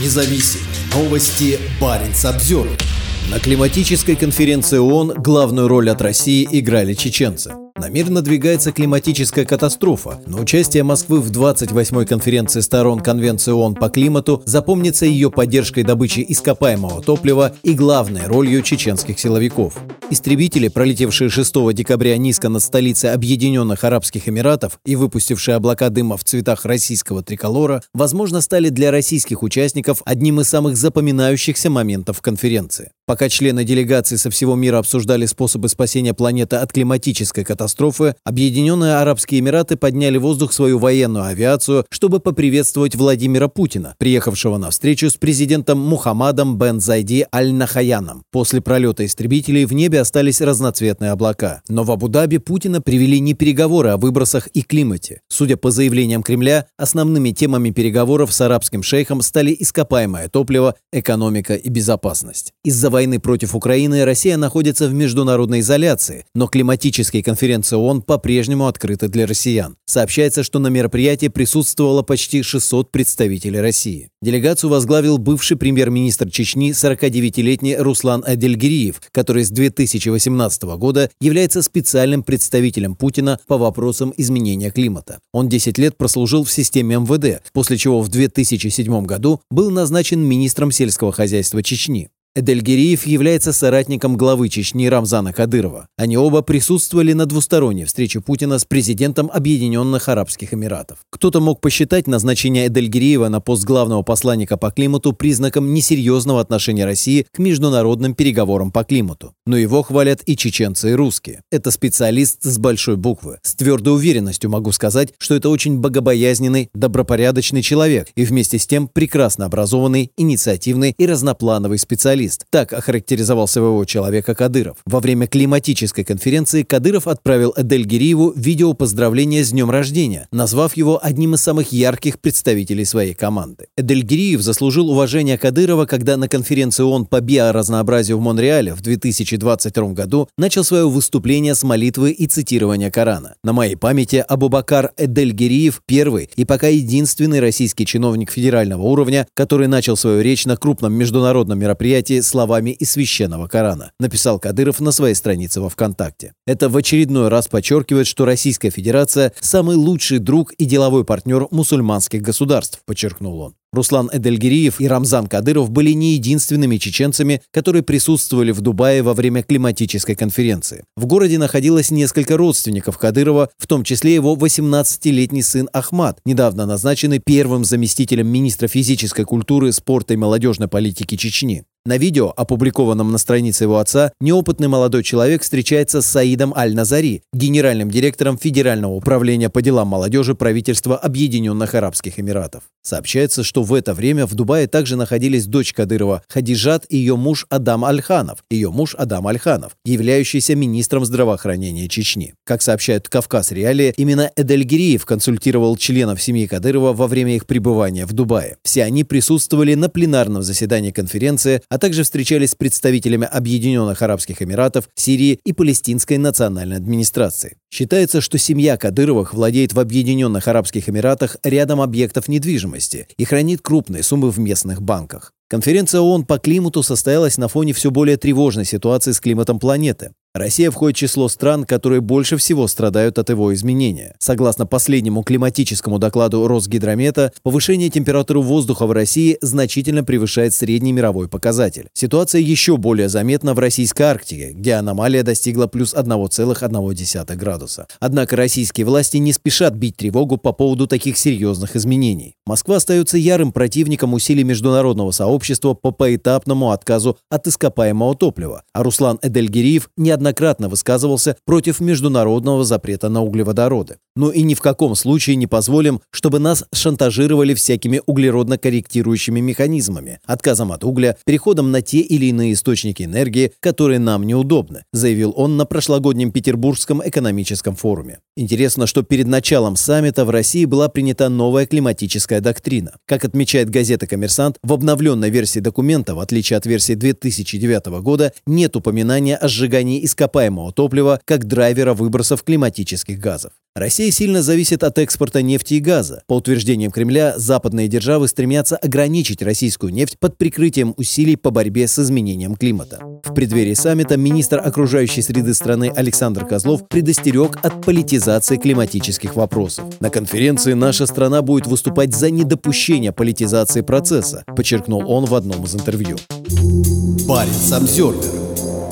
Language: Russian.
Независимые новости. Барин обзор. На климатической конференции ООН главную роль от России играли чеченцы. На мир надвигается климатическая катастрофа, но участие Москвы в 28-й конференции сторон Конвенции ООН по климату запомнится ее поддержкой добычи ископаемого топлива и главной ролью чеченских силовиков. Истребители, пролетевшие 6 декабря низко над столицей Объединенных Арабских Эмиратов и выпустившие облака дыма в цветах российского триколора, возможно, стали для российских участников одним из самых запоминающихся моментов конференции. Пока члены делегации со всего мира обсуждали способы спасения планеты от климатической катастрофы, Объединенные Арабские Эмираты подняли в воздух свою военную авиацию, чтобы поприветствовать Владимира Путина, приехавшего на встречу с президентом Мухаммадом бен Зайди Аль-Нахаяном. После пролета истребителей в небе остались разноцветные облака. Но в Абу-Даби Путина привели не переговоры о выбросах и климате. Судя по заявлениям Кремля, основными темами переговоров с арабским шейхом стали ископаемое топливо, экономика и безопасность. Из-за войны против Украины Россия находится в международной изоляции, но климатические конференции ООН по-прежнему открыты для россиян. Сообщается, что на мероприятии присутствовало почти 600 представителей России. Делегацию возглавил бывший премьер-министр Чечни 49-летний Руслан Адельгириев, который с 2018 года является специальным представителем Путина по вопросам изменения климата. Он 10 лет прослужил в системе МВД, после чего в 2007 году был назначен министром сельского хозяйства Чечни. Эдельгериев является соратником главы Чечни Рамзана Кадырова. Они оба присутствовали на двусторонней встрече Путина с президентом Объединенных Арабских Эмиратов. Кто-то мог посчитать назначение Эдельгериева на пост главного посланника по климату признаком несерьезного отношения России к международным переговорам по климату. Но его хвалят и чеченцы, и русские. Это специалист с большой буквы. С твердой уверенностью могу сказать, что это очень богобоязненный, добропорядочный человек и вместе с тем прекрасно образованный, инициативный и разноплановый специалист. Так охарактеризовал своего человека Кадыров. Во время климатической конференции Кадыров отправил Эдель Гириеву видео поздравления с днем рождения, назвав его одним из самых ярких представителей своей команды. Эдель Гириев заслужил уважение Кадырова, когда на конференции ООН по биоразнообразию в Монреале в 2022 году начал свое выступление с молитвы и цитирования Корана. На моей памяти Абубакар Эдель Гириев первый и пока единственный российский чиновник федерального уровня, который начал свою речь на крупном международном мероприятии словами из священного Корана, написал Кадыров на своей странице во ВКонтакте. Это в очередной раз подчеркивает, что Российская Федерация – самый лучший друг и деловой партнер мусульманских государств, подчеркнул он. Руслан Эдельгириев и Рамзан Кадыров были не единственными чеченцами, которые присутствовали в Дубае во время климатической конференции. В городе находилось несколько родственников Кадырова, в том числе его 18-летний сын Ахмад, недавно назначенный первым заместителем министра физической культуры, спорта и молодежной политики Чечни. На видео, опубликованном на странице его отца, неопытный молодой человек встречается с Саидом Аль-Назари, генеральным директором Федерального управления по делам молодежи правительства Объединенных Арабских Эмиратов. Сообщается, что в это время в Дубае также находились дочь Кадырова Хадижат и ее муж Адам Альханов, ее муж Адам Альханов, являющийся министром здравоохранения Чечни. Как сообщают Кавказ Реалии, именно Эдельгириев консультировал членов семьи Кадырова во время их пребывания в Дубае. Все они присутствовали на пленарном заседании конференции, а также встречались с представителями Объединенных Арабских Эмиратов, Сирии и Палестинской национальной администрации. Считается, что семья Кадыровых владеет в Объединенных Арабских Эмиратах рядом объектов недвижимости и хранит крупные суммы в местных банках. Конференция ООН по климату состоялась на фоне все более тревожной ситуации с климатом планеты. Россия входит в число стран, которые больше всего страдают от его изменения. Согласно последнему климатическому докладу Росгидромета, повышение температуры воздуха в России значительно превышает средний мировой показатель. Ситуация еще более заметна в российской Арктике, где аномалия достигла плюс 1,1 градуса. Однако российские власти не спешат бить тревогу по поводу таких серьезных изменений. Москва остается ярым противником усилий международного сообщества по поэтапному отказу от ископаемого топлива, а Руслан Эдельгириев неоднократно неоднократно высказывался против международного запрета на углеводороды. Но и ни в каком случае не позволим, чтобы нас шантажировали всякими углеродно-корректирующими механизмами, отказом от угля, переходом на те или иные источники энергии, которые нам неудобны, заявил он на прошлогоднем Петербургском экономическом форуме. Интересно, что перед началом саммита в России была принята новая климатическая доктрина. Как отмечает газета «Коммерсант», в обновленной версии документа, в отличие от версии 2009 года, нет упоминания о сжигании из ископаемого топлива как драйвера выбросов климатических газов. Россия сильно зависит от экспорта нефти и газа. По утверждениям Кремля, западные державы стремятся ограничить российскую нефть под прикрытием усилий по борьбе с изменением климата. В преддверии саммита министр окружающей среды страны Александр Козлов предостерег от политизации климатических вопросов. На конференции наша страна будет выступать за недопущение политизации процесса, подчеркнул он в одном из интервью. Парень Самсервер